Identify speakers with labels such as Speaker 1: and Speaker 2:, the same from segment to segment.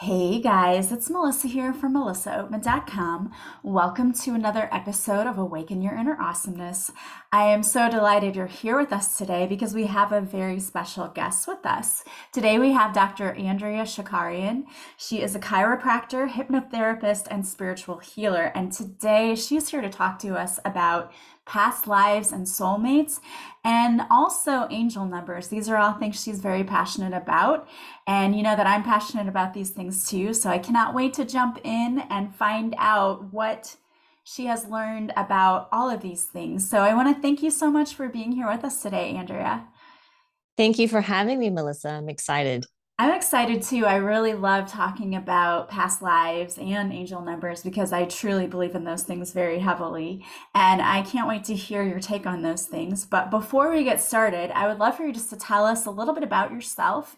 Speaker 1: Hey guys, it's Melissa here from melissaoatman.com. Welcome to another episode of Awaken Your Inner Awesomeness. I am so delighted you're here with us today because we have a very special guest with us. Today we have Dr. Andrea Shakarian. She is a chiropractor, hypnotherapist, and spiritual healer. And today she's here to talk to us about past lives and soulmates, and also angel numbers. These are all things she's very passionate about. And you know that I'm passionate about these things too. So I cannot wait to jump in and find out what she has learned about all of these things. So I want to thank you so much for being here with us today, Andrea.
Speaker 2: Thank you for having me, Melissa. I'm excited.
Speaker 1: I'm excited too. I really love talking about past lives and angel numbers because I truly believe in those things very heavily. And I can't wait to hear your take on those things. But before we get started, I would love for you just to tell us a little bit about yourself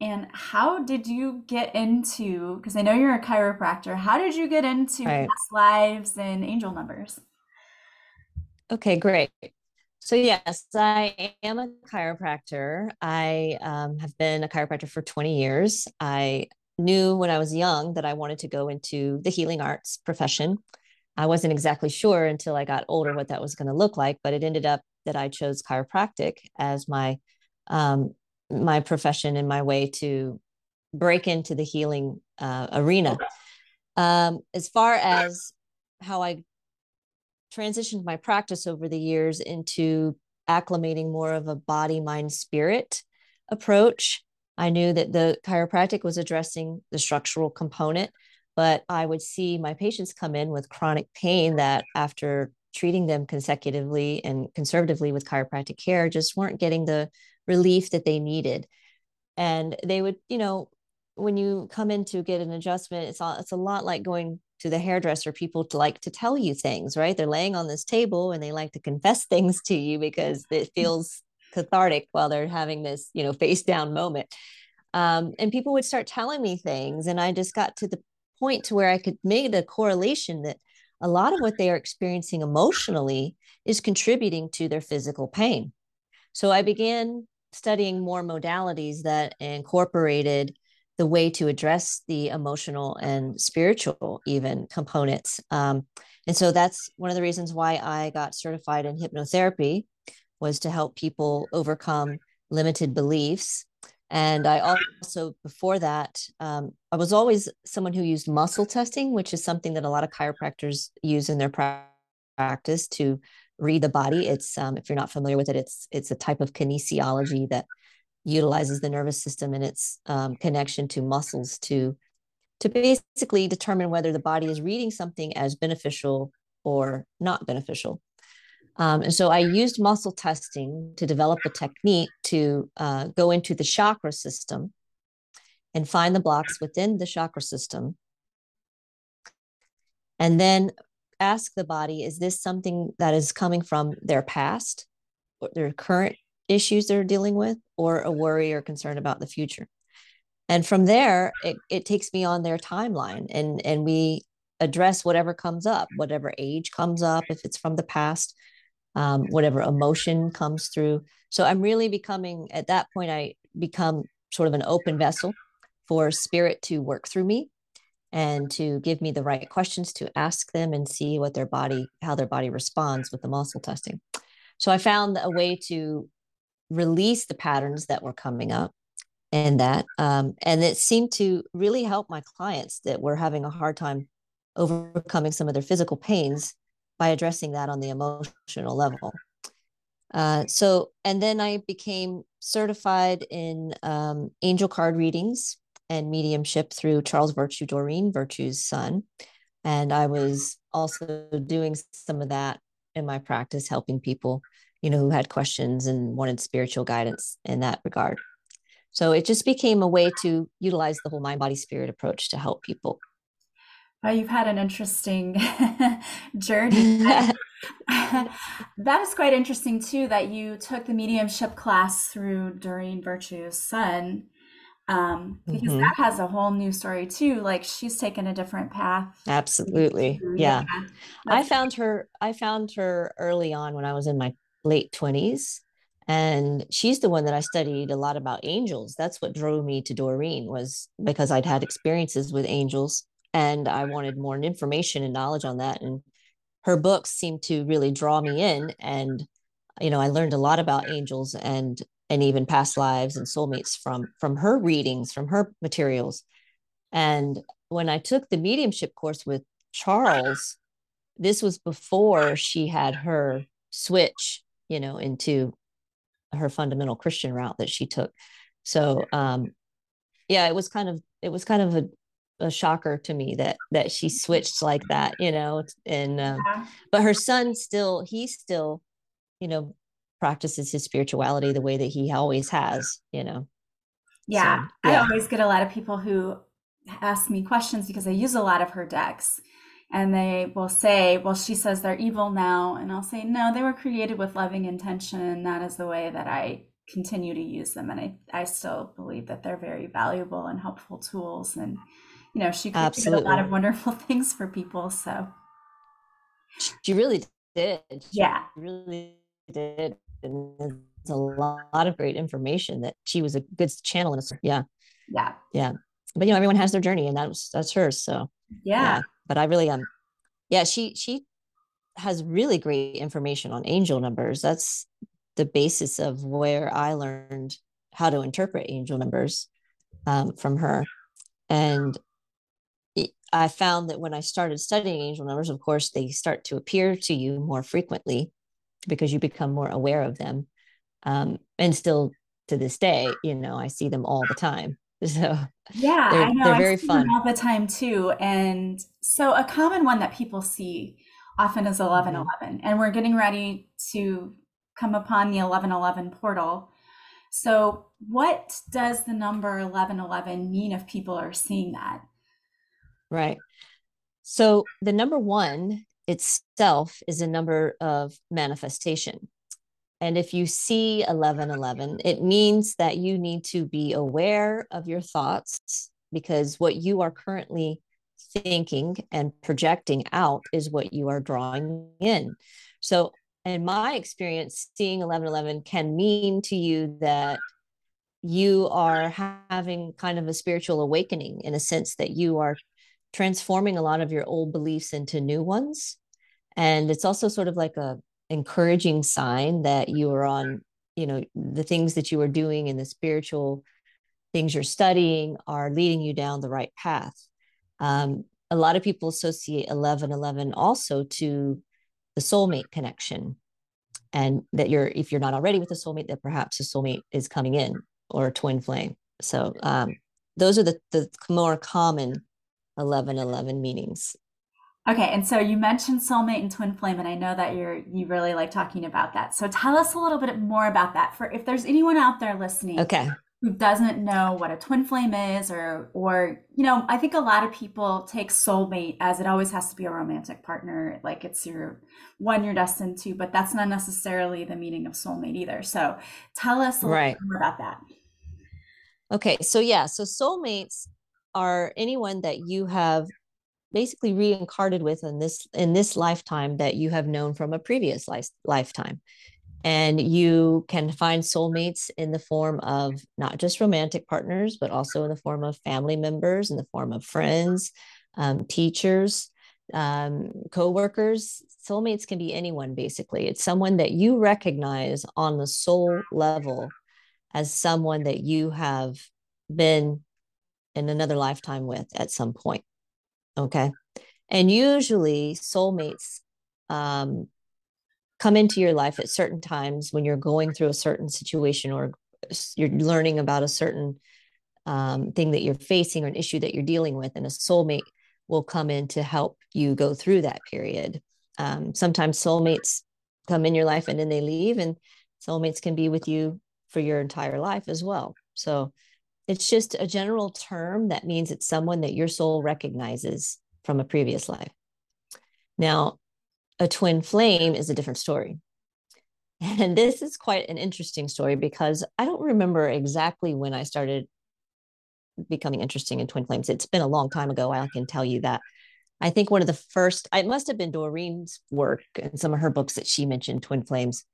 Speaker 1: and how did you get into, because I know you're a chiropractor, how did you get into
Speaker 2: Right.
Speaker 1: past lives and angel numbers?
Speaker 2: Okay, great. So, yes, I am a chiropractor. I um, have been a chiropractor for 20 years. I knew when I was young that I wanted to go into the healing arts profession. I wasn't exactly sure until I got older what that was going to look like, but it ended up that I chose chiropractic as my um, my profession and my way to break into the healing uh, arena. Um, as far as how I transitioned my practice over the years into acclimating more of a body, mind, spirit approach. I knew that the chiropractic was addressing the structural component, but I would see my patients come in with chronic pain that after treating them consecutively and conservatively with chiropractic care just weren't getting the relief that they needed. And they would, you know, when you come in to get an adjustment, it's all, it's a lot like going to the hairdresser. People to like to tell you things, right? They're laying on this table and they like to confess things to you because it feels cathartic while they're having this, you know, face down moment. Um, and people would start telling me things, and I just got to the point to where I could make the correlation that a lot of what they are experiencing emotionally is contributing to their physical pain. So I began studying more modalities that incorporated the way to address the emotional and spiritual even components. Um, and so that's one of the reasons why i got certified in hypnotherapy was to help people overcome limited beliefs. And i also before that um, i was always someone who used muscle testing which is something that a lot of chiropractors use in their practice to read the body. It's um, if you're not familiar with it it's it's a type of kinesiology that utilizes the nervous system and its um, connection to muscles to to basically determine whether the body is reading something as beneficial or not beneficial. Um, and so I used muscle testing to develop a technique to uh, go into the chakra system and find the blocks within the chakra system. And then ask the body, is this something that is coming from their past, or their current issues they're dealing with or a worry or concern about the future. And from there it, it takes me on their timeline and and we address whatever comes up whatever age comes up if it's from the past um, whatever emotion comes through. So i'm really becoming at that point i become sort of an open vessel for spirit to work through me and to give me the right questions to ask them and see what their body how their body responds with the muscle testing. So i found a way to release the patterns that were coming up and that um, and it seemed to really help my clients that were having a hard time overcoming some of their physical pains by addressing that on the emotional level. Uh, so and then i became certified in um, angel card readings and mediumship through charles virtue doreen virtue's son and i was also doing some of that in my practice helping people you know, who had questions and wanted spiritual guidance in that regard. So it just became a way to utilize the whole mind, body, spirit approach to help people.
Speaker 1: Well, you've had an interesting journey. that is quite interesting too that you took the mediumship class through Doreen Virtue's son. Um, because
Speaker 2: hmm
Speaker 1: that has a whole new story too. Like she's taken a different path.
Speaker 2: Absolutely.
Speaker 1: Yeah,
Speaker 2: Yeah. I found her, I found her early on when I was in my late 20s. and she's the one that I studied a lot about angels. That's what drove me to Doreen was because I'd had experiences with angels and I wanted more information and knowledge on that. And her books seemed to really draw me in. And, you know, I learned a lot about angels and and even past lives and soulmates from from her readings, from her materials. And when I took the mediumship course with Charles, this was before she had her switch, you know, into her fundamental Christian route that she took. So um yeah, it was kind of it was kind of a, a shocker to me that that she switched like that, you know, and um, but her son still he still, you know, practices his spirituality the way that he always has, you know.
Speaker 1: Yeah, so, yeah. I always get a lot of people who ask me questions because I use a lot of her decks and they will say, Well, she says they're evil now. And I'll say, No, they were created with loving intention. And that is the way that I continue to use them. And I, I still believe that they're very valuable and helpful tools. And, you know, she created a lot of wonderful things for people. So
Speaker 2: she really did. She
Speaker 1: yeah.
Speaker 2: really did. And there's a lot of great information that she was a good channel. Yeah.
Speaker 1: Yeah.
Speaker 2: Yeah. But, you know, everyone has their journey and that's, that's hers. So,
Speaker 1: yeah. yeah
Speaker 2: but I really um yeah, she she has really great information on angel numbers. That's the basis of where I learned how to interpret angel numbers um, from her. And I found that when I started studying angel numbers, of course, they start to appear to you more frequently because you become more aware of them. Um, and still to this day, you know, I see them all the time. So
Speaker 1: yeah, they're, I know. They're very fun all the time too. And so a common one that people see often is 1111 mm-hmm. and we're getting ready to come upon the 1111 portal. So what does the number 1111 mean if people are seeing that?
Speaker 2: Right. So the number 1 itself is a number of manifestation. And if you see 1111, it means that you need to be aware of your thoughts because what you are currently thinking and projecting out is what you are drawing in. So, in my experience, seeing 1111 can mean to you that you are having kind of a spiritual awakening in a sense that you are transforming a lot of your old beliefs into new ones. And it's also sort of like a encouraging sign that you are on you know the things that you are doing and the spiritual things you're studying are leading you down the right path. Um, a lot of people associate 1111 also to the soulmate connection and that you're if you're not already with a soulmate that perhaps a soulmate is coming in or a twin flame. So um, those are the, the more common 1111 meanings
Speaker 1: Okay, and so you mentioned soulmate and twin flame, and I know that you're you really like talking about that. So tell us a little bit more about that. For if there's anyone out there listening,
Speaker 2: okay,
Speaker 1: who doesn't know what a twin flame is, or or you know, I think a lot of people take soulmate as it always has to be a romantic partner, like it's your one you're destined to, but that's not necessarily the meaning of soulmate either. So tell us a little right. more about that.
Speaker 2: Okay, so yeah, so soulmates are anyone that you have basically reincarnated with in this in this lifetime that you have known from a previous life, lifetime. And you can find soulmates in the form of not just romantic partners but also in the form of family members in the form of friends um, teachers um, co-workers. Soulmates can be anyone basically. It's someone that you recognize on the soul level as someone that you have been in another lifetime with at some point Okay. And usually soulmates um, come into your life at certain times when you're going through a certain situation or you're learning about a certain um, thing that you're facing or an issue that you're dealing with. And a soulmate will come in to help you go through that period. Um, sometimes soulmates come in your life and then they leave, and soulmates can be with you for your entire life as well. So it's just a general term that means it's someone that your soul recognizes from a previous life. Now, a twin flame is a different story. And this is quite an interesting story because I don't remember exactly when I started becoming interesting in twin flames. It's been a long time ago. I can tell you that. I think one of the first, it must have been Doreen's work and some of her books that she mentioned twin flames.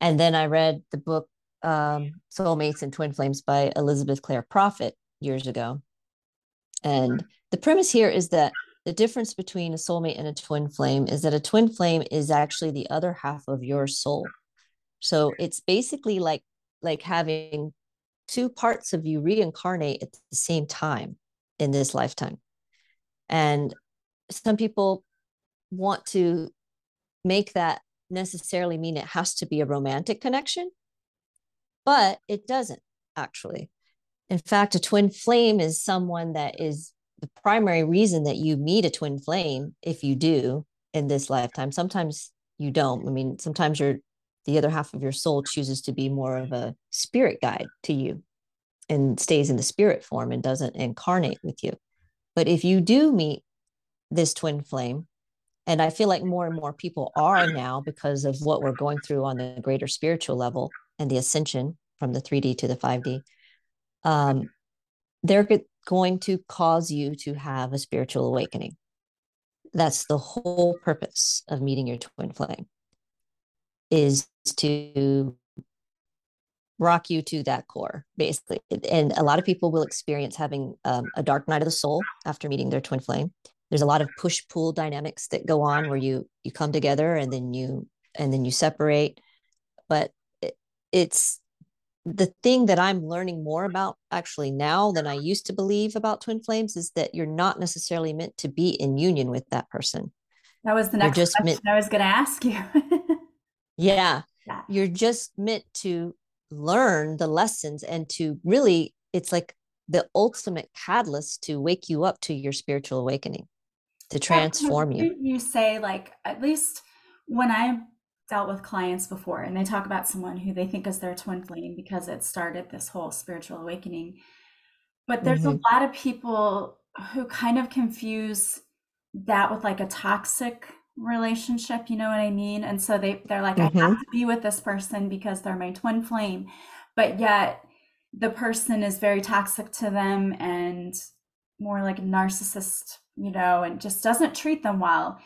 Speaker 2: And then I read the book um, Soulmates and Twin Flames by Elizabeth Clare Prophet years ago. And the premise here is that the difference between a soulmate and a twin flame is that a twin flame is actually the other half of your soul. So it's basically like like having two parts of you reincarnate at the same time in this lifetime. And some people want to make that necessarily mean it has to be a romantic connection, but it doesn't actually. In fact, a twin flame is someone that is the primary reason that you meet a twin flame, if you do in this lifetime. Sometimes you don't. I mean, sometimes you're the other half of your soul chooses to be more of a spirit guide to you and stays in the spirit form and doesn't incarnate with you. But if you do meet this twin flame, and I feel like more and more people are now because of what we're going through on the greater spiritual level and the ascension from the 3D to the 5D, um, they're going to cause you to have a spiritual awakening. That's the whole purpose of meeting your twin flame is to rock you to that core basically. And a lot of people will experience having um, a dark night of the soul after meeting their twin flame. There's a lot of push pull dynamics that go on where you you come together and then you and then you separate. But it's the thing that i'm learning more about actually now than i used to believe about twin flames is that you're not necessarily meant to be in union with that person.
Speaker 1: That was the next just question meant, i was going to ask you.
Speaker 2: Yeah, yeah. You're just meant to learn the lessons and to really it's like the ultimate catalyst to wake you up to your spiritual awakening to transform you.
Speaker 1: you say like at least when i dealt with clients before and they talk about someone who they think is their twin flame because it started this whole spiritual awakening but there's mm-hmm. a lot of people who kind of confuse that with like a toxic relationship you know what i mean and so they they're like mm-hmm. i have mm-hmm. to be with this person because they're my twin flame but yet the person is very toxic to them and more like a narcissist you know and just doesn't treat them well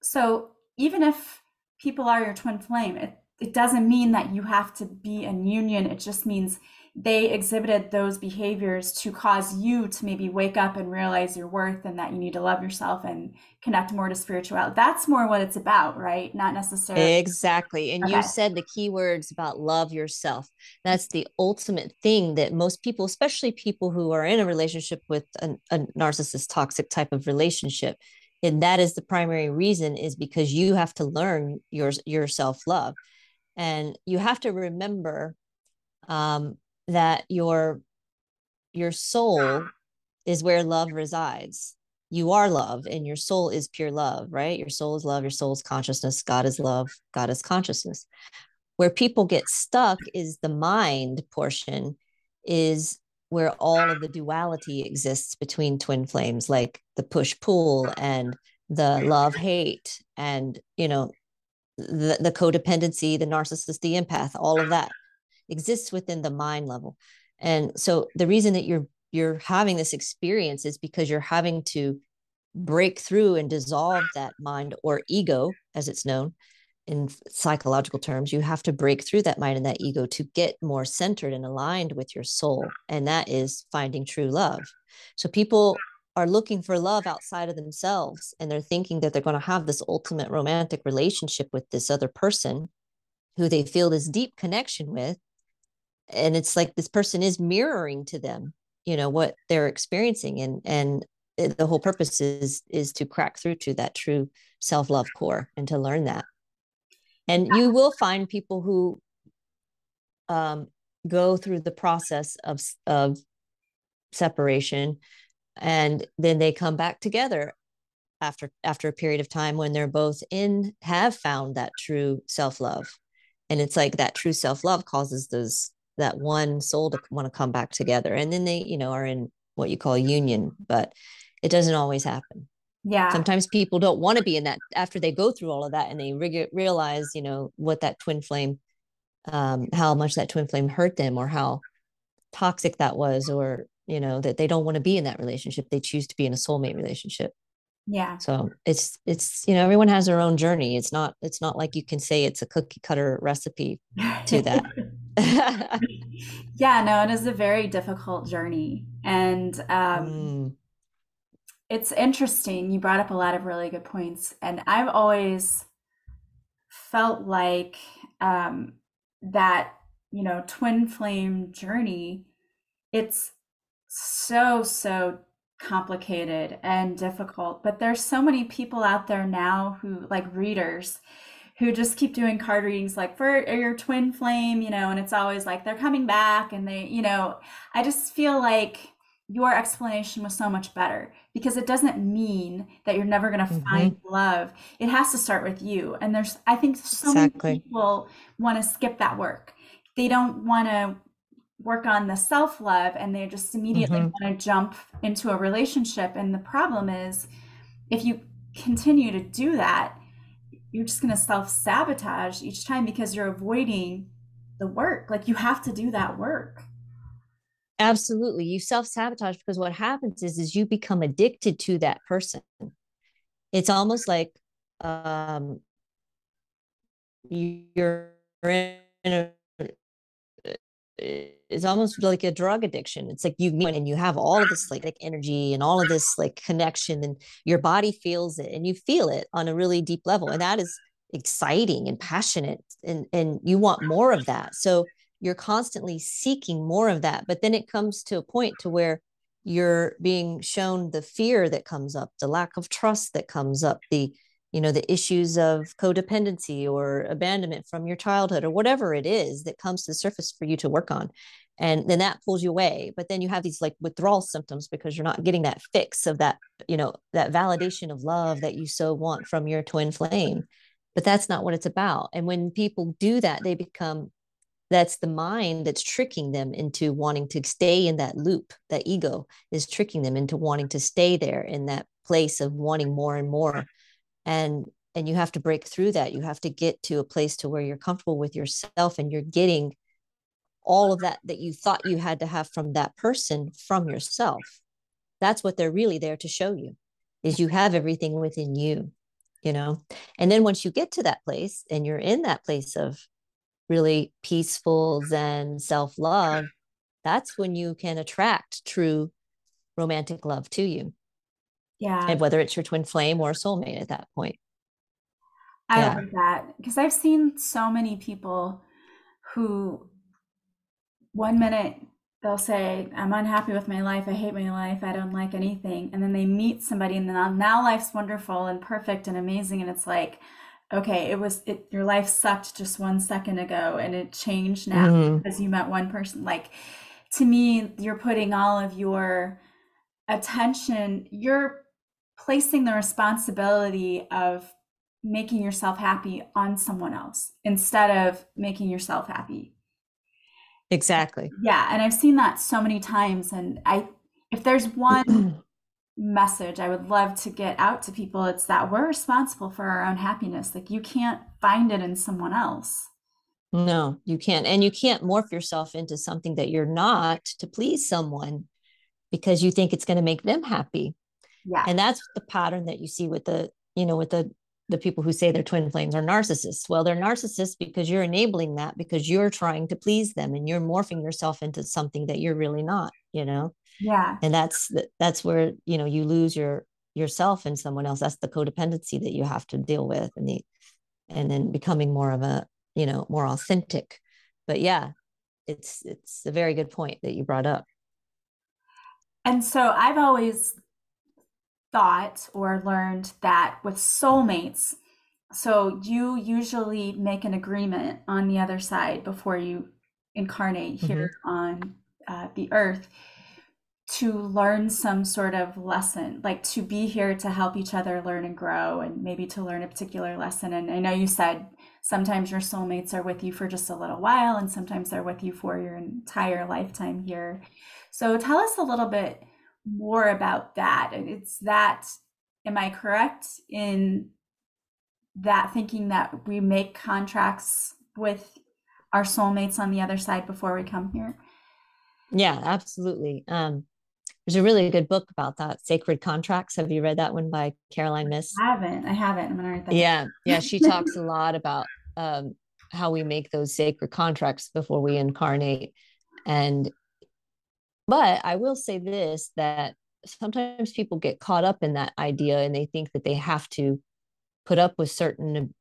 Speaker 1: so even if people are your twin flame it, it doesn't mean that you have to be in union it just means they exhibited those behaviors to cause you to maybe wake up and realize your worth and that you need to love yourself and connect more to spirituality. That's more what it's about, right? Not necessarily.
Speaker 2: Exactly. And okay. you said the key words about love yourself. That's the ultimate thing that most people, especially people who are in a relationship with a, a narcissist, toxic type of relationship, and that is the primary reason is because you have to learn your your self love and you have to remember um, that your your soul is where love resides. You are love and your soul is pure love right? Your soul is love your soul is consciousness god is love god is consciousness. Where people get stuck is the mind portion is where all of the duality exists between twin flames like the push pull and the love hate and you know the, the codependency the narcissist the empath all of that exists within the mind level. And so the reason that you're you're having this experience is because you're having to break through and dissolve that mind or ego as it's known in psychological terms you have to break through that mind and that ego to get more centered and aligned with your soul and that is finding true love. So people are looking for love outside of themselves and they're thinking that they're going to have this ultimate romantic relationship with this other person who they feel this deep connection with and it's like this person is mirroring to them you know what they're experiencing and and eh, the whole purpose is is to crack through to that true self-love core and to learn that and you will find people who um, go through the process of of separation and then they come back together after after a period of time when they're both in have found that true self-love. And it's like that true self-love causes those that one soul to want to come back together. And then they you know are in what you call union but it doesn't always happen
Speaker 1: yeah
Speaker 2: sometimes people don't want to be in that after they go through all of that and they re- realize you know what that twin flame um how much that twin flame hurt them or how toxic that was or you know that they don't want to be in that relationship they choose to be in a soulmate relationship
Speaker 1: Yeah.
Speaker 2: So it's it's you know everyone has their own journey. It's not it's not like you can say it's a cookie cutter recipe to that.
Speaker 1: yeah, no, it is a very difficult journey. And um,
Speaker 2: mm.
Speaker 1: It's interesting. You brought up a lot of really good points. And I've always felt like um, that, you know, twin flame journey, it's so, so complicated and difficult. But there's so many people out there now who, like readers, who just keep doing card readings like for your twin flame, you know, and it's always like they're coming back and they, you know, I just feel like your explanation was so much better because it doesn't mean that you're never going to mm-hmm. find love. It has to start with you. And there's, I think so exactly. many people want to skip that work. They don't want to work on the self love and they just immediately mm-hmm. want to jump into a relationship. And the problem is, if you continue to do that, you're just going to self sabotage each time because you're avoiding the work. Like you have to do that work.
Speaker 2: Absolutely. You self sabotage because what happens is, is you become addicted to that person. It's almost like um, you're in a, it's almost like a drug addiction. It's like you and you have all of this like energy and all of this like connection, and your body feels it, and you feel it on a really deep level, and that is exciting and passionate, and and you want more of that. So you're constantly seeking more of that, but then it comes to a point to where you're being shown the fear that comes up, the lack of trust that comes up, the you know the issues of codependency or abandonment from your childhood or whatever it is that comes to the surface for you to work on. And then that pulls you away but then you have these like withdrawal symptoms because you're not getting that fix of that you know that validation of love that you so want from your twin flame. But that's not what it's about. And when people do that they become that's the mind that's tricking them into wanting to stay in that loop that ego is tricking them into wanting to stay there in that place of wanting more and more. And and you have to break through that. You have to get to a place to where you're comfortable with yourself and you're getting all of that that you thought you had to have from that person from yourself. That's what they're really there to show you is you have everything within you you know? And then once you get to that place and you're in that place of really peaceful zen self-love that's when you can attract true romantic love to you
Speaker 1: yeah.
Speaker 2: And whether it's your twin flame or soulmate at that point.
Speaker 1: I yeah. love that because I've seen so many people who one minute they'll say, I'm unhappy with my life. I hate my life. I don't like anything. And then they meet somebody and then now life's wonderful and perfect and amazing. And it's like, okay, it was, it, your life sucked just one second ago and it changed now mm-hmm. because you met one person. Like to me, you're putting all of your attention, you're placing the responsibility of making yourself happy on someone else instead of making yourself happy.
Speaker 2: Exactly.
Speaker 1: Yeah, and I've seen that so many times and I if there's one message I would love to get out to people it's that we're responsible for our own happiness. Like you can't find it in someone else.
Speaker 2: No, you can't. And you can't morph yourself into something that you're not to please someone because you think it's going to make them happy.
Speaker 1: Yeah.
Speaker 2: And that's the pattern that you see with the, you know, with the the people who say they're twin flames are narcissists. Well, they're narcissists because you're enabling that because you're trying to please them and you're morphing yourself into something that you're really not, you know?
Speaker 1: Yeah.
Speaker 2: And that's that's where, you know, you lose your yourself and someone else. That's the codependency that you have to deal with and the and then becoming more of a, you know, more authentic. But yeah, it's it's a very good point that you brought up.
Speaker 1: And so I've always thought or learned that with soulmates, so you usually make an agreement on the other side before you incarnate here mm-hmm. on uh, the earth to learn some sort of lesson, like to be here to help each other learn and grow, and maybe to learn a particular lesson. And I know you said sometimes your soulmates are with you for just a little while, and sometimes they're with you for your entire lifetime here. So tell us a little bit more about that. And it's that, am I correct in that thinking that we make contracts with our soulmates on the other side before we come here?
Speaker 2: Yeah, absolutely. Um, there's a really good book about that, Sacred Contracts. Have you read that one by Caroline Myss?
Speaker 1: I haven't. I haven't. I'm gonna write that.
Speaker 2: Yeah, yeah. She talks a lot about um, how we make those sacred contracts before we incarnate, and but I will say this that sometimes people get caught up in that idea and they think that they have to put up with certain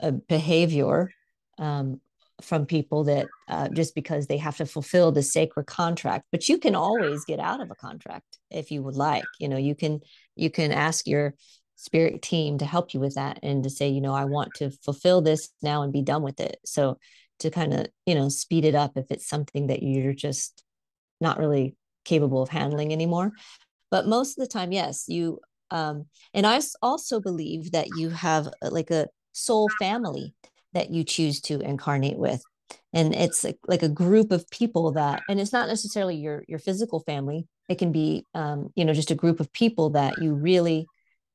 Speaker 2: uh, behavior um, from people that uh, just because they have to fulfill the sacred contract but you can always get out of a contract if you would like you know you can you can ask your spirit team to help you with that and to say you know i want to fulfill this now and be done with it. So to kind of you know speed it up if it's something that you're just not really capable of handling anymore. But most of the time yes you um and i also believe that you have uh, like a soul family that you choose to incarnate with. And it's like, a group of people that and it's not necessarily your your physical family. It can be um, you know just a group of people that you really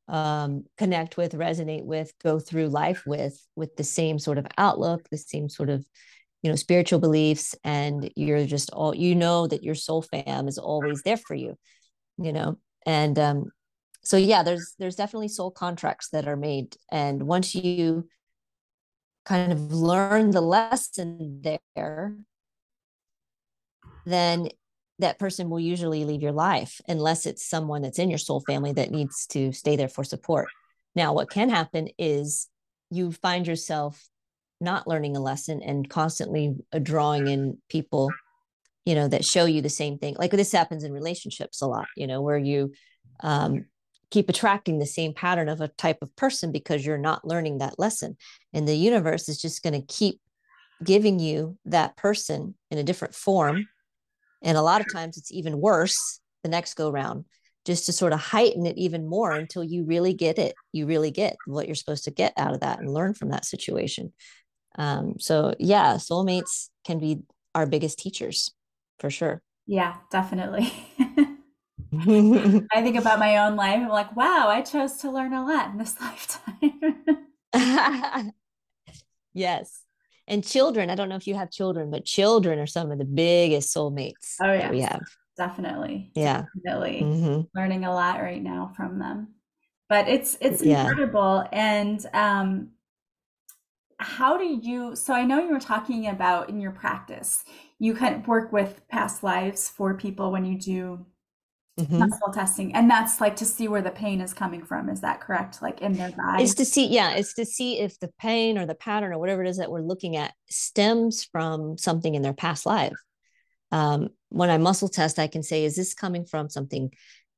Speaker 2: um, connect with resonate with go through life with with the same sort of outlook the same sort of you know spiritual beliefs. And you're just all you know that your soul fam is always there for you you know? And um so yeah there's there's definitely soul contracts that are made. And once you kind of learn the lesson there, then that person will usually leave your life unless it's someone that's in your soul family that needs to stay there for support. Now, what can happen is you find yourself not learning a lesson and constantly uh, drawing in people you know that show you the same thing like this happens in relationships a lot you know where you um, keep attracting the same pattern of a type of person because you're not learning that lesson. And the universe is just going to keep giving you that person in a different form. And a lot of times it's even worse the next go round, just to sort of heighten it even more until you really get it. You really get what you're supposed to get out of that and learn from that situation. Um, so, yeah, soulmates can be our biggest teachers for sure.
Speaker 1: Yeah, definitely. I think about my own life. I'm like, wow, I chose to learn a lot in this
Speaker 2: lifetime. yes. And children, I don't know if you have children, but children are some of the biggest soulmates oh, yeah. that we have.
Speaker 1: Definitely.
Speaker 2: Yeah.
Speaker 1: Definitely. Mm-hmm. Learning a lot right now from them. But it's it's incredible. Yeah. And um how do you so I know you were talking about in your practice, you kind of work with past lives for people when you do mm-hmm. muscle testing and that's like to see where the pain is coming from is that correct? Like in their body?
Speaker 2: it's to see yeah it's to see if the pain or the pattern or whatever it is that we're looking at stems from something in their past life. Um, when i muscle test i can say is this coming from something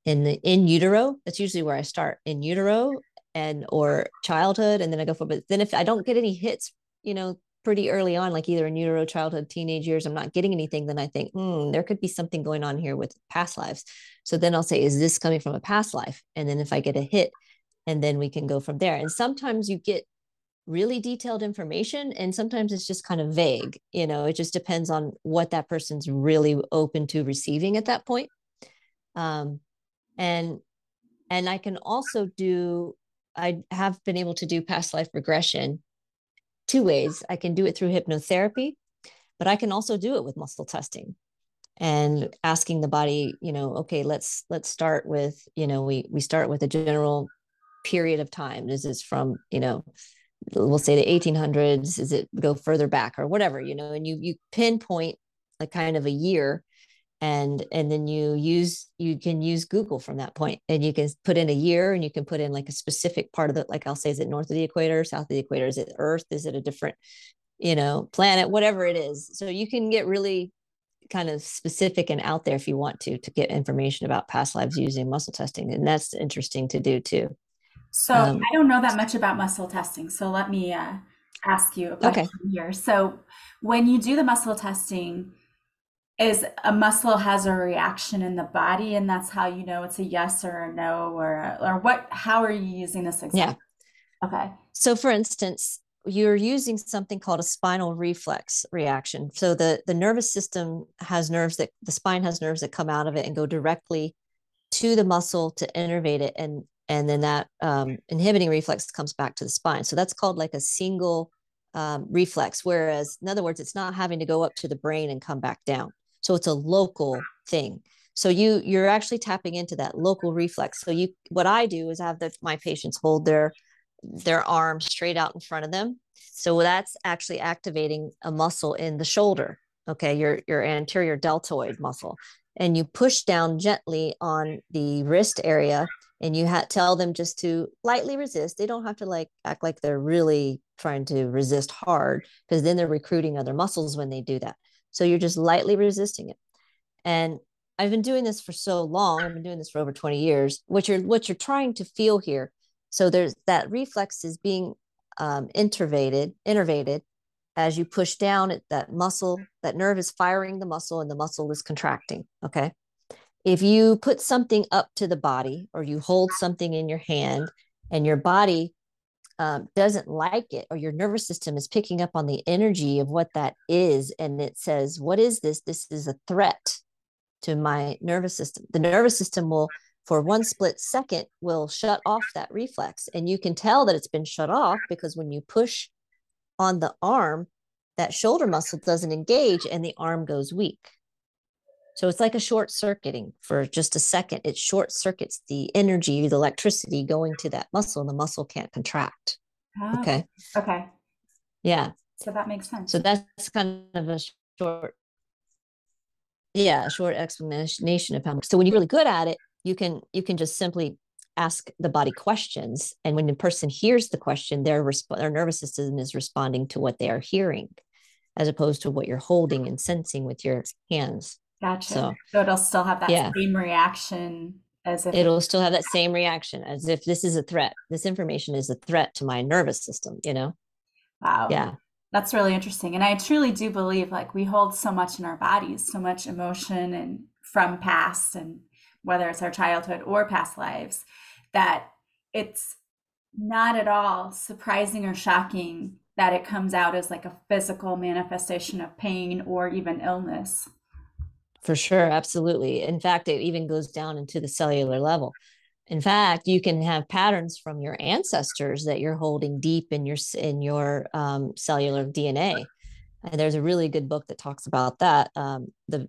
Speaker 2: in the in utero? That's usually where i start in utero and or childhood and then i go for but then if i don't get any hits you know pretty early on, like either in utero, childhood, teenage years, I'm not getting anything, then I think, hmm, there could be something going on here with past lives. So then I'll say, is this coming from a past life? And then if I get a hit, and then we can go from there. And sometimes you get really detailed information, and sometimes it's just kind of vague. You know, it just depends on what that person's really open to receiving at that point. Um, and and I can also do. I have been able to do past life regression two ways. I can do it through hypnotherapy, but I can also do it with muscle testing and asking the body, you know, okay, let's let's start with, you know, we we start with a general period of time. Is this from, you know, we'll say the 1800s? Is it go further back or whatever, you know, and you you pinpoint like kind of a year and and then you use you can use google from that point and you can put in a year and you can put in like a specific part of it like i'll say is it north of the equator south of the equator is it earth is it a different you know planet whatever it is. So you can get really kind of specific and out there if you want to to get information about past lives using muscle testing and that's interesting to do too.
Speaker 1: So um, i don't know that much about muscle testing so let me uh, ask you a question okay. here. So when you do the muscle testing is a muscle has a reaction in the body and that's how you know it's a yes or a no or or what how are you using this example?
Speaker 2: yeah okay. So for instance you're using something called a spinal reflex reaction. So the the nervous system has nerves that the spine has nerves that come out of it and go directly to the muscle to innervate it and and then that um, inhibiting reflex comes back to the spine. So that's called like a single um, reflex whereas in other words it's not having to go up to the brain and come back down so it's a local thing. So you you're actually tapping into that local reflex. So you what I do is have the, my patients hold their their arm straight out in front of them. So that's actually activating a muscle in the shoulder. Okay, your your anterior deltoid muscle, and you push down gently on the wrist area, and you ha- tell them just to lightly resist. They don't have to like act like they're really trying to resist hard, because then they're recruiting other muscles when they do that. So you're just lightly resisting it, and I've been doing this for so long. I've been doing this for over 20 years. What you're what you're trying to feel here so there's that reflex is being um, innervated, innervated as you push down at that muscle, that nerve is firing the muscle and the muscle is contracting. Okay. If you put something up to the body or you hold something in your hand and your body um, doesn't like it or your nervous system is picking up on the energy of what that is and it says what is this this is a threat to my nervous system the nervous system will for one split second will shut off that reflex. And you can tell that it's been shut off because when you push on the arm, that shoulder muscle doesn't engage and the arm goes weak. So it's like a short circuiting for just a second. It short circuits the energy, the electricity going to that muscle, and the muscle can't contract. Oh, okay.
Speaker 1: Okay.
Speaker 2: Yeah.
Speaker 1: So that makes sense.
Speaker 2: So that's kind of a short, yeah, short explanation of how much. So when you're really good at it, you can you can just simply ask the body questions and when the person hears the question their resp- their nervous system is responding to what they are hearing as opposed to what you're holding and sensing with your hands
Speaker 1: gotcha. So, so it'll still have that yeah. same reaction as if
Speaker 2: it'll still have that same reaction as if this is a threat. This information is a threat to my nervous system you know?
Speaker 1: Wow.
Speaker 2: Yeah.
Speaker 1: That's really interesting and i truly do believe like we hold so much in our bodies so much emotion and from past and whether it's our childhood or past lives, that it's not at all surprising or shocking that it comes out as like a physical manifestation of pain or even illness.
Speaker 2: For sure, absolutely. In fact, it even goes down into the cellular level. In fact, you can have patterns from your ancestors that you're holding deep in your in your um, cellular DNA. And there's a really good book that talks about that. Um, the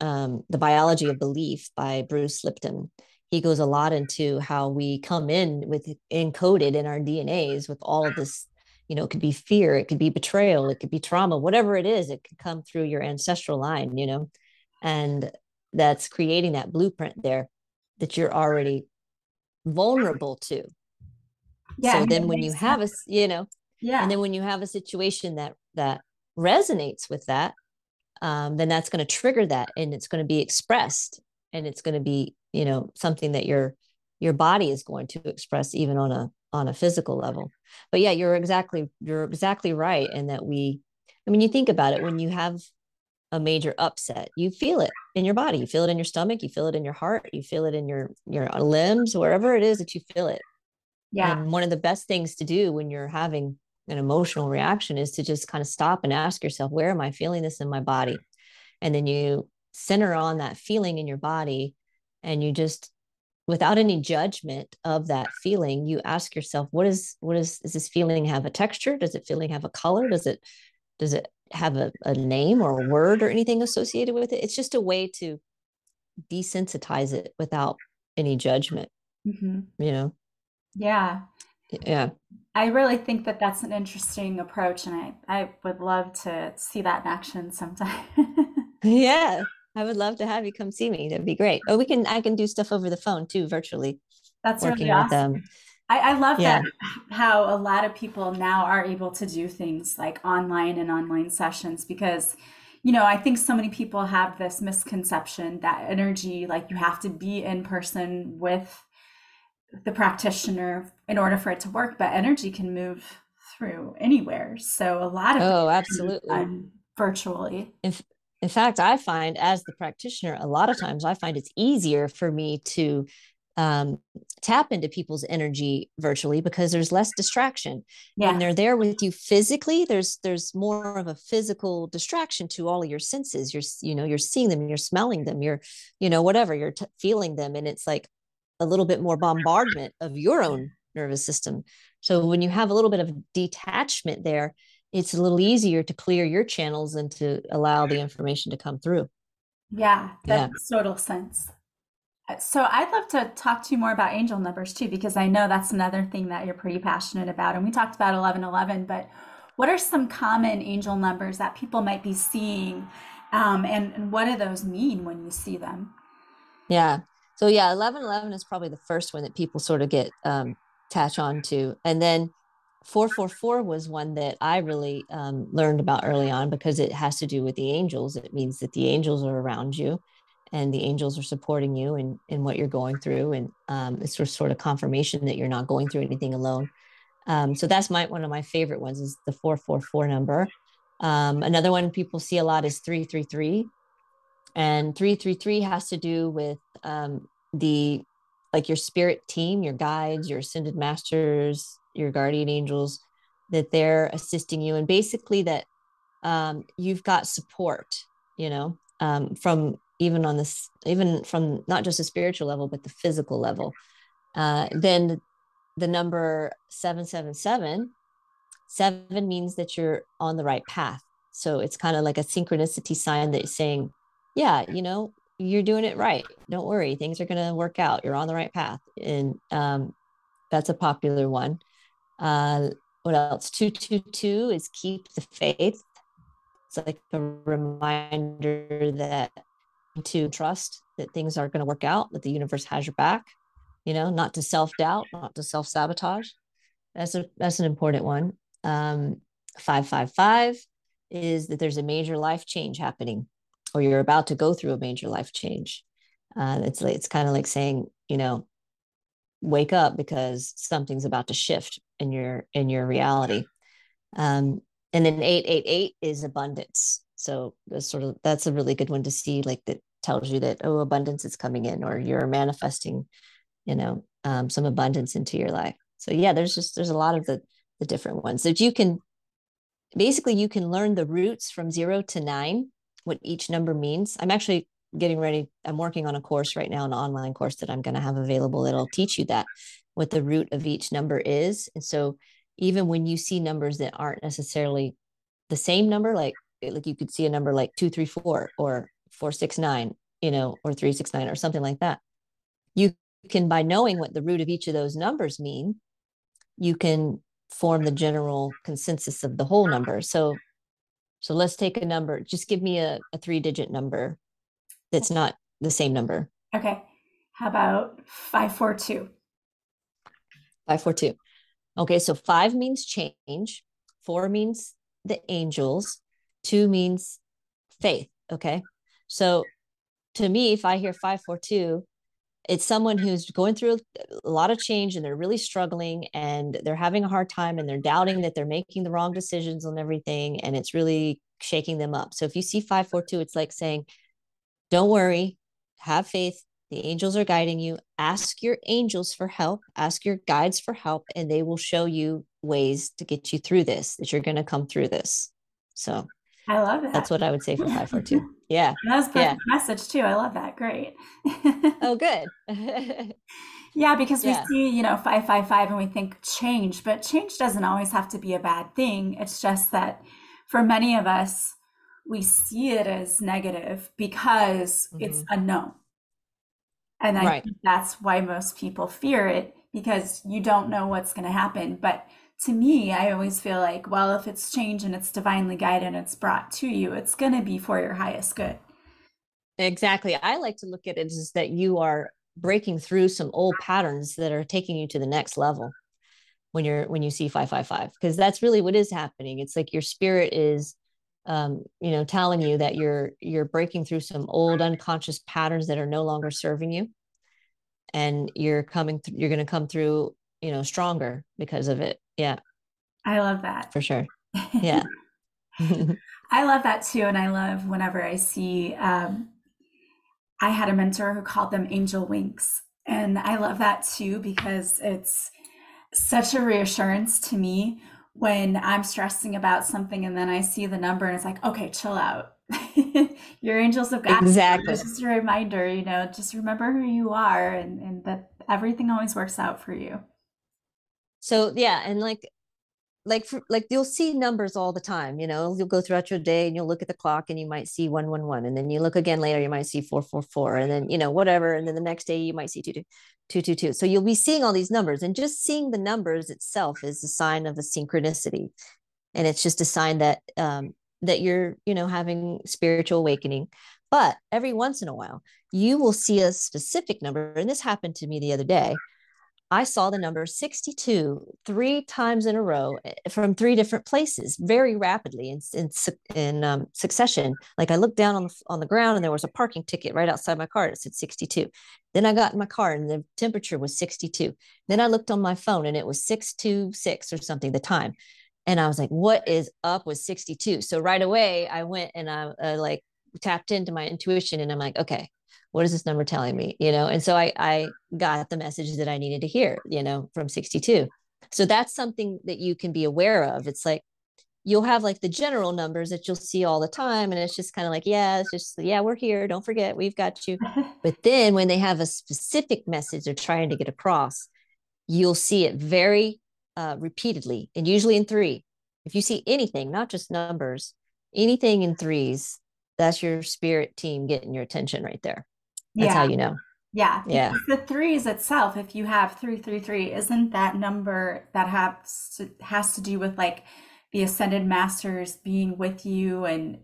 Speaker 2: um, The Biology of Belief by Bruce Lipton. He goes a lot into how we come in with encoded in our DNAs with all of this, you know, it could be fear, it could be betrayal, it could be trauma, whatever it is, it could come through your ancestral line, you know, and that's creating that blueprint there that you're already vulnerable to. Yeah. So then when you have a, you know, yeah. And then when you have a situation that that resonates with that, um, then that's going to trigger that and it's going to be expressed and it's going to be you know something that your your body is going to express even on a on a physical level but yeah you're exactly you're exactly right and that we i mean you think about it when you have a major upset. You feel it in your body. You feel it in your stomach. You feel it in your heart. You feel it in your your uh, limbs wherever it is that you feel it. Yeah. And one of the best things to do when you're having an emotional reaction is to just kind of stop and ask yourself, where am I feeling this in my body? And then you center on that feeling in your body and you just without any judgment of that feeling you ask yourself what is what is does this feeling have a texture? Does it feeling have a color? Does it does it have a, a name or a word or anything associated with it it's just a way to desensitize it without any judgment mm-hmm. you know
Speaker 1: yeah
Speaker 2: yeah
Speaker 1: I really think that that's an interesting approach, and I, I would love to see that in action sometime.
Speaker 2: yeah, I would love to have you come see me. That'd be great. Oh, we can I can do stuff over the phone too, virtually.
Speaker 1: That's working really awesome. with them. I, I love yeah. that how a lot of people now are able to do things like online and online sessions because you know, I think so many people have this misconception that energy, like you have to be in person with the practitioner in order for it to work, but energy can move through anywhere. So a lot of
Speaker 2: oh, absolutely
Speaker 1: virtually.
Speaker 2: In, in fact, I find as the practitioner, a lot of times I find it's easier for me to um, tap into people's energy virtually because there's less distraction. Yeah. When they're there with you physically, there's there's more of a physical distraction to all of your senses. You're you know you're seeing them, you're smelling them, you're you know whatever you're t- feeling them, and it's like a little bit more bombardment of your own nervous system. So when you have a little bit of detachment there, it's a little easier to clear your channels and to allow the information to come through.
Speaker 1: Yeah, that
Speaker 2: Yeah.
Speaker 1: makes total sense. So I'd love to talk to you more about angel numbers too, because I know that's another thing that you're pretty passionate about. And we talked about 1111, but what are some common angel numbers that people might be seeing? Um, and, and what do those mean when you see them?
Speaker 2: Yeah. So yeah, 1111 is probably the first one that people sort of get um attach on to. And then 444 was one that I really um, learned about early on because it has to do with the angels. It means that the angels are around you and the angels are supporting you in, in what you're going through. And um, it's sort of, confirmation that you're not going through anything alone. Um, so that's my one of my favorite ones is the 444 number. Um, another one people see a lot is 333 and 333 has to do with um, the like your spirit team your guides your ascended masters your guardian angels that they're assisting you and basically that um, you've got support you know um, from even on this even from not just a spiritual level but the physical level uh, then the number 777 seven means that you're on the right path so it's kind of like a synchronicity sign that's saying yeah, you know, you're doing it right. Don't worry, things are going to work out. You're on the right path. And um, that's a popular one. Uh, what else? 222 is keep the faith. It's like a reminder that to trust that things are going to work out, that the universe has your back, you know, not to self doubt, not to self sabotage. That's a that's an important one. Um, 555 is that there's a major life change happening or you're about to go through a major life change. Uh, it's it's kind of like saying, you know, wake up because something's about to shift in your in your reality. Um, and then 888 is abundance. So that's sort of that's a really good one to see, like that tells you that oh, abundance is coming in, or you're manifesting, you know, um, some abundance into your life. So yeah, there's just there's a lot of the the different ones that you can basically you can learn the roots from zero to nine what each number means. I'm actually getting ready. I'm working on a course right now, an online course that I'm going to have available that'll teach you that what the root of each number is. And so even when you see numbers that aren't necessarily the same number, like like you could see a number like two, three, four, or four, six, nine, you know, or three, six, nine, or something like that. You can, by knowing what the root of each of those numbers mean, you can form the general consensus of the whole number. So so let's take a number. Just give me a, a three digit number that's not the same number.
Speaker 1: Okay. How about 542?
Speaker 2: 542. Okay, so five means change, four means the angels, two means faith. Okay. So to me, if I hear 542, it's someone who's going through a lot of change and they're really struggling and they're having a hard time and they're doubting that they're making the wrong decisions on everything and it's really shaking them up. So if you see 542, it's like saying, don't worry, have faith. The angels are guiding you. Ask your angels for help, ask your guides for help, and they will show you ways to get you through this, that you're going to come through this. So
Speaker 1: I love that.
Speaker 2: that's what I would say for 542. Yeah.
Speaker 1: That's
Speaker 2: Yeah.
Speaker 1: perfect message too. I love that. Great.
Speaker 2: Oh, good.
Speaker 1: Yeah, because we
Speaker 2: yeah.
Speaker 1: see, you know, 555 and we think change, but change doesn't always have to be a bad thing. It's just that for many of us, we see it as negative because it's
Speaker 2: hmm
Speaker 1: unknown. And I
Speaker 2: Right.
Speaker 1: think that's why most people fear it because you don't know what's going to happen. But to me, I always feel like, well, if it's change and it's divinely guided and it's brought to you, it's going to be for your highest good.
Speaker 2: Exactly. I like to look at it as that you are breaking through some old patterns that are taking you to the next level when you're when you see 555 because that's really what is happening. It's like your spirit is um you know telling you that you're you're breaking through some old unconscious patterns that are no longer serving you and you're coming th- you're going to come through you know stronger because of it. Yeah,
Speaker 1: I love that.
Speaker 2: for sure. Yeah.
Speaker 1: I love that too. And I love whenever I see, um, I had a mentor who called them angel winks. And I love that too because it's such a reassurance to me when I'm stressing about something and then I see the number and it's like, okay, chill out. Your angels have got
Speaker 2: exactly.
Speaker 1: It's just a reminder, you know, just remember who you are and, and that everything always works out for you.
Speaker 2: So yeah, and like like for, like you'll see numbers all the time you know? You'll go throughout your day and you'll look at the clock and you might see 111 and then you look again later you might see 444 and then you know whatever and then the next day you might see 222 so you'll be seeing all these numbers and just seeing the numbers itself is a sign of a synchronicity and it's just a sign that um, that you're you know having spiritual awakening. But every once in a while you will see a specific number and this happened to me the other day I saw the number 62 three times in a row eh, from three different places very rapidly in, in, in um, succession. Like I looked down on the, on the ground and there was a parking ticket right outside my car. It said 62. Then I got in my car and the temperature was 62. Then I looked on my phone and it was 626 or something, the time. And I was like, what is up with 62? So right away I went and I uh, like tapped into my intuition and I'm like, okay, what is this number telling me? You know and so i i got the message that i needed to hear you know from 62 so that's something that you can be aware of. It's like you'll have like the general numbers that you'll see all the time and it's just kind of like yeah it's just yeah we're here don't forget we've got you. But then when they have a specific message they're trying to get across you'll see it very uh, repeatedly and usually in three. If you see anything not just numbers anything in threes that's your spirit team getting your attention right there that's yeah. how you know.
Speaker 1: Yeah. Yeah. The threes itself, if you have three, three, three, isn't that number that has to, has to do with like the ascended masters being with you and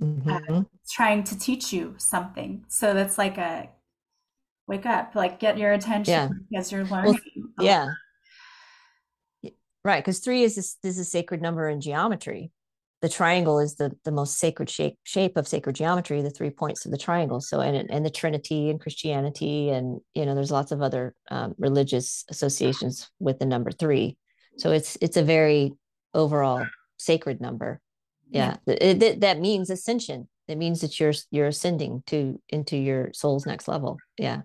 Speaker 1: uh, mm-hmm. uh, trying to teach you something. So that's like a wake up, like get your attention yeah. because you're learning.
Speaker 2: Well, yeah. Right. Because three is this, is a sacred number in geometry the triangle is the the most sacred shape shape of sacred geometry the three points of the triangle. So and and the trinity and christianity and you know there's lots of other um, religious associations with the number three. So it's it's a very overall sacred number. Yeah, yeah. It, it, that means ascension. It means that you're you're ascending to into your soul's next level. Yeah.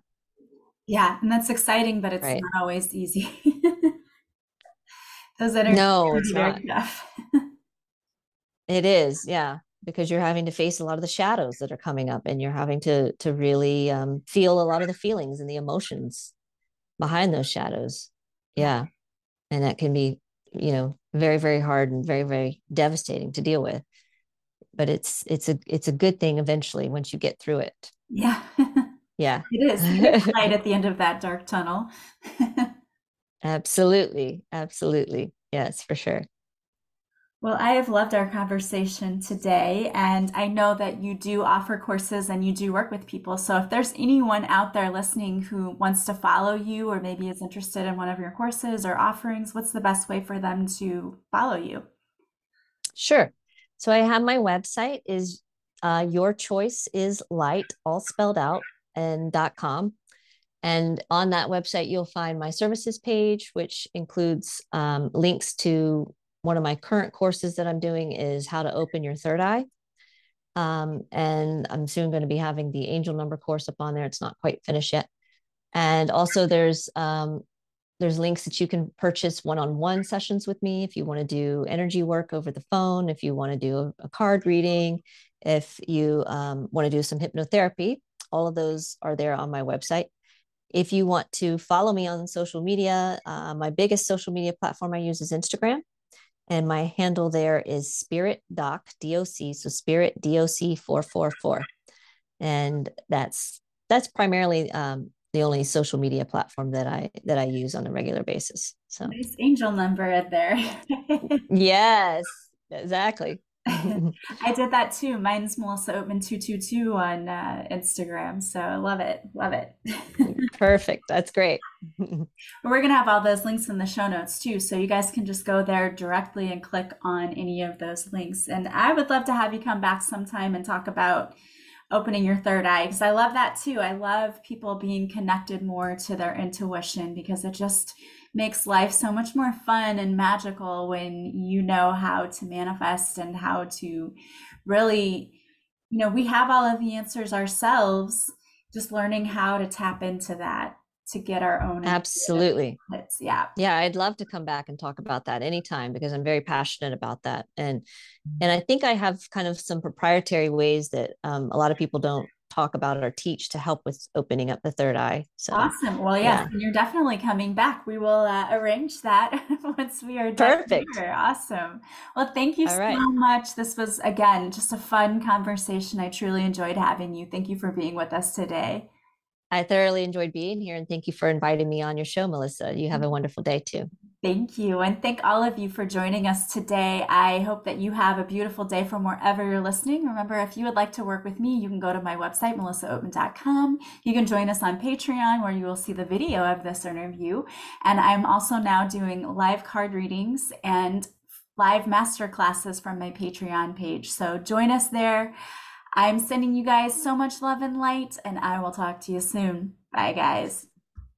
Speaker 1: Yeah and that's exciting but it's right. not always easy. Those that are
Speaker 2: no it's not It is, yeah, because you're having to face a lot of the shadows that are coming up, and you're having to to really um, feel a lot of the feelings and the emotions behind those shadows. Yeah, and that can be, you know, very very hard and very very devastating to deal with. But it's it's a it's a good thing eventually once you get through it.
Speaker 1: Yeah.
Speaker 2: yeah.
Speaker 1: It is. light at the end of that dark tunnel.
Speaker 2: absolutely. Absolutely. Yes, for sure.
Speaker 1: Well, I have loved our conversation today, and I know that you do offer courses and you do work with people. So, if there's anyone out there listening who wants to follow you or maybe is interested in one of your courses or offerings, what's the best way for them to follow you?
Speaker 2: Sure. So, I have my website is uh, your choice is light, all spelled out, and dot com. And on that website, you'll find my services page, which includes um, links to one of my current courses that I'm doing is how to open your third eye. Um, and I'm soon going to be having the angel number course up on there. It's not quite finished yet. And also there's um, there's links that you can purchase one-on-one sessions with me if you want to do energy work over the phone, if you want to do a, card reading, if you um, want to do some hypnotherapy. All of those are there on my website. If you want to follow me on social media, uh, my biggest social media platform I use is Instagram and my handle there is spirit doc doc so spirit doc 444 and that's that's primarily um, the only social media platform that i that i use on a regular basis so.
Speaker 1: Nice angel number in there.
Speaker 2: Yes exactly
Speaker 1: I did that too. Mine's Melissa Oatman 222 on uh, Instagram. So I love it. Love it.
Speaker 2: Perfect. That's great.
Speaker 1: We're going to have all those links in the show notes too. So you guys can just go there directly and click on any of those links. And I would love to have you come back sometime and talk about opening your third eye because I love that too. I love people being connected more to their intuition because it just makes life so much more fun and magical when you know how to manifest and how to really, you know, we have all of the answers ourselves, just learning how to tap into that to get our own
Speaker 2: absolutely
Speaker 1: yeah
Speaker 2: yeah i'd love to come back and talk about that anytime because i'm very passionate about that and and i think i have kind of some proprietary ways that um, a lot of people don't talk about or teach to help with opening up the third eye. So
Speaker 1: awesome. Well, yes, yeah. you're definitely coming back. We will uh, arrange that once we are done. Perfect. Here. Awesome. Well, thank you All so right. much. This was again just a fun conversation. I truly enjoyed having you. Thank you for being with us today.
Speaker 2: I thoroughly enjoyed being here and thank you for inviting me on your show, Melissa. You have a wonderful day too.
Speaker 1: Thank you. And thank all of you for joining us today. I hope that you have a beautiful day from wherever you're listening. Remember, if you would like to work with me, you can go to my website, melissaoatman.com. You can join us on Patreon, where you will see the video of this interview. And I'm also now doing live card readings and live master classes from my Patreon page. So join us there. I'm sending you guys so much love and light, and I will talk to you soon. Bye, guys.